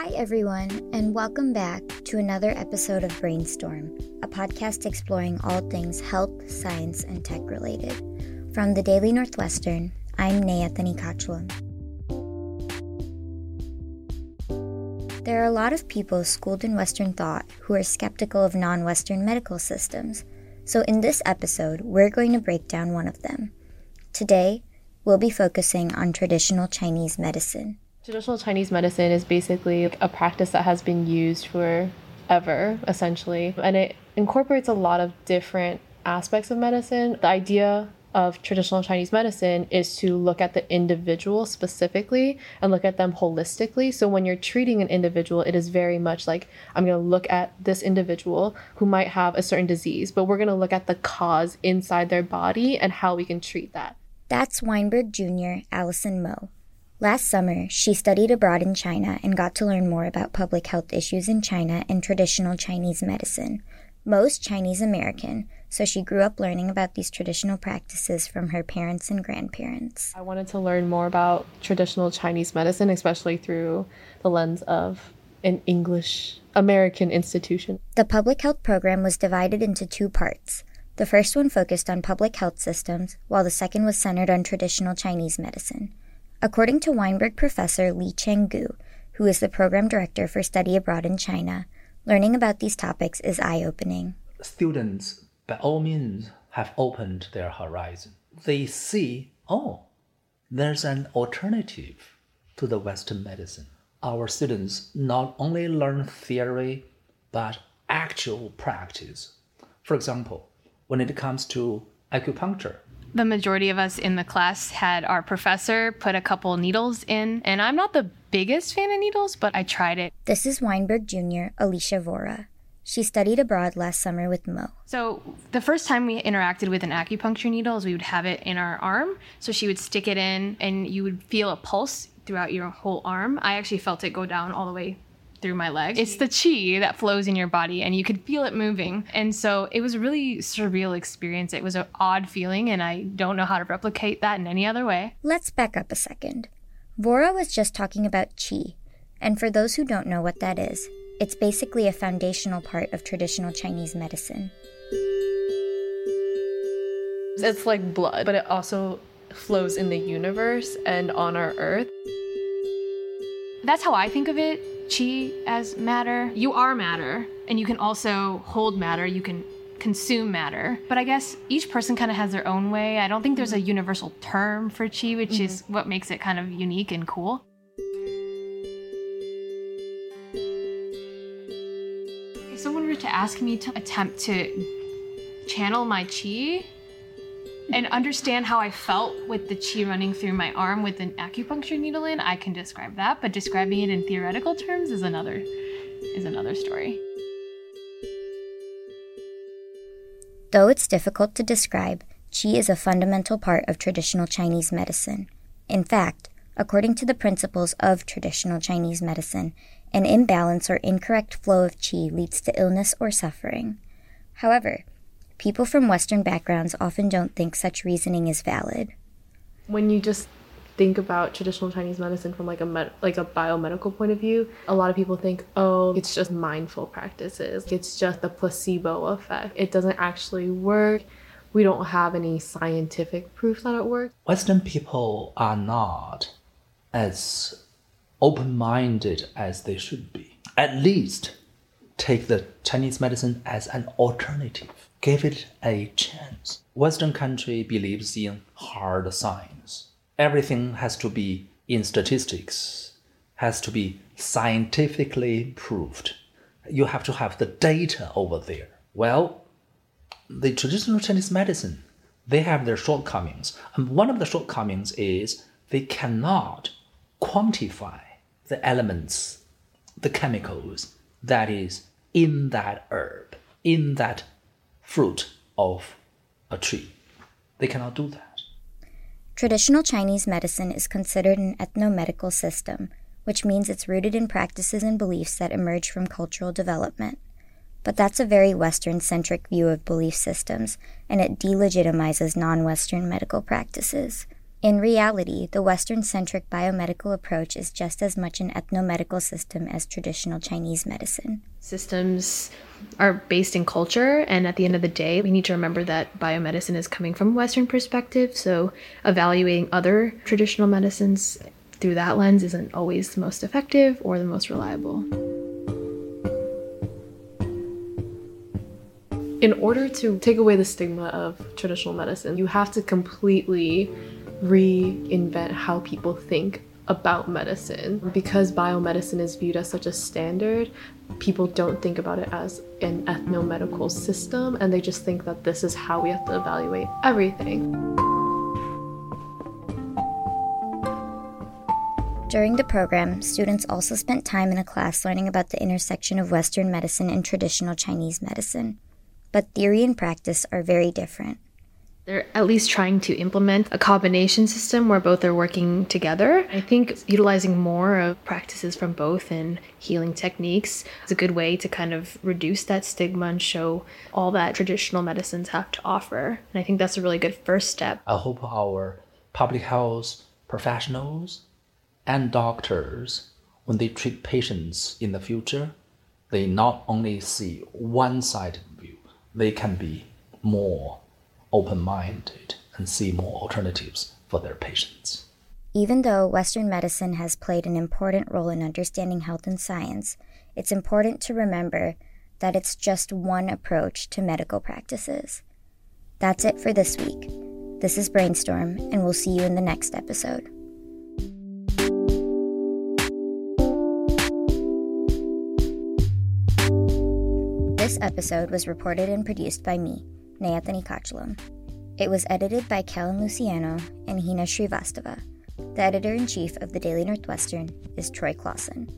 Hi, everyone, and welcome back to another episode of Brainstorm, a podcast exploring all things health, science, and tech related. From the Daily Northwestern, I'm Nayatani Kachwam. There are a lot of people schooled in Western thought who are skeptical of non Western medical systems, so in this episode, we're going to break down one of them. Today, we'll be focusing on traditional Chinese medicine. Traditional Chinese medicine is basically a practice that has been used for ever, essentially, and it incorporates a lot of different aspects of medicine. The idea of traditional Chinese medicine is to look at the individual specifically and look at them holistically. So when you're treating an individual, it is very much like I'm going to look at this individual who might have a certain disease, but we're going to look at the cause inside their body and how we can treat that. That's Weinberg Jr. Allison Mo. Last summer, she studied abroad in China and got to learn more about public health issues in China and traditional Chinese medicine. Mo's Chinese American, so she grew up learning about these traditional practices from her parents and grandparents. I wanted to learn more about traditional Chinese medicine, especially through the lens of an English American institution. The public health program was divided into two parts. The first one focused on public health systems, while the second was centered on traditional Chinese medicine. According to Weinberg professor Li Cheng-gu, who is the program director for study abroad in China, learning about these topics is eye opening. Students, by all means, have opened their horizon. They see, oh, there's an alternative to the Western medicine. Our students not only learn theory, but actual practice. For example, when it comes to acupuncture, the majority of us in the class had our professor put a couple needles in, and I'm not the biggest fan of needles, but I tried it. This is Weinberg Jr. Alicia Vora. She studied abroad last summer with Mo. So, the first time we interacted with an acupuncture needle is we would have it in our arm. So, she would stick it in, and you would feel a pulse throughout your whole arm. I actually felt it go down all the way through my leg. It's the chi that flows in your body and you could feel it moving. And so it was a really surreal experience. It was an odd feeling and I don't know how to replicate that in any other way. Let's back up a second. Vora was just talking about chi. And for those who don't know what that is, it's basically a foundational part of traditional Chinese medicine. It's like blood, but it also flows in the universe and on our earth. That's how I think of it chi as matter. You are matter, and you can also hold matter. You can consume matter. But I guess each person kind of has their own way. I don't think there's a universal term for chi, which mm-hmm. is what makes it kind of unique and cool. If someone were to ask me to attempt to channel my chi, and understand how I felt with the chi running through my arm with an acupuncture needle in, I can describe that, but describing it in theoretical terms is another is another story. Though it's difficult to describe, qi is a fundamental part of traditional Chinese medicine. In fact, according to the principles of traditional Chinese medicine, an imbalance or incorrect flow of qi leads to illness or suffering. However, people from Western backgrounds often don't think such reasoning is valid. When you just think about traditional Chinese medicine from like a med- like a biomedical point of view, a lot of people think, "Oh, it's just mindful practices. It's just the placebo effect. It doesn't actually work." We don't have any scientific proof that it works. Western people are not as open-minded as they should be. At least take the Chinese medicine as an alternative give it a chance. Western country believes in hard science. Everything has to be in statistics, has to be scientifically proved. You have to have the data over there. Well, the traditional Chinese medicine, they have their shortcomings. And one of the shortcomings is they cannot quantify the elements, the chemicals that is in that herb, in that fruit of a tree. They cannot do that. Traditional Chinese medicine is considered an ethnomedical system, which means it's rooted in practices and beliefs that emerge from cultural development. But that's a very Western centric view of belief systems, and it delegitimizes non Western medical practices. In reality, the Western centric biomedical approach is just as much an ethnomedical system as traditional Chinese medicine. Systems are based in culture, and at the end of the day, we need to remember that biomedicine is coming from a Western perspective, so evaluating other traditional medicines through that lens isn't always the most effective or the most reliable. In order to take away the stigma of traditional medicine, you have to completely reinvent how people think about medicine. Because biomedicine is viewed as such a standard, people don't think about it as an ethnomedical system and they just think that this is how we have to evaluate everything. During the program, students also spent time in a class learning about the intersection of Western medicine and traditional Chinese medicine. But theory and practice are very different. They're at least trying to implement a combination system where both are working together. I think utilizing more of practices from both and healing techniques is a good way to kind of reduce that stigma and show all that traditional medicines have to offer. And I think that's a really good first step. I hope our public health professionals and doctors, when they treat patients in the future, they not only see one sided view, they can be more open minded and see more alternatives for their patients. Even though Western medicine has played an important role in understanding health and science, it's important to remember that it's just one approach to medical practices. That's it for this week. This is Brainstorm, and we'll see you in the next episode. This episode was reported and produced by me, Nayanthani Kachalam. It was edited by Kellen Luciano and Hina Srivastava. The editor in chief of the Daily Northwestern is Troy Closson.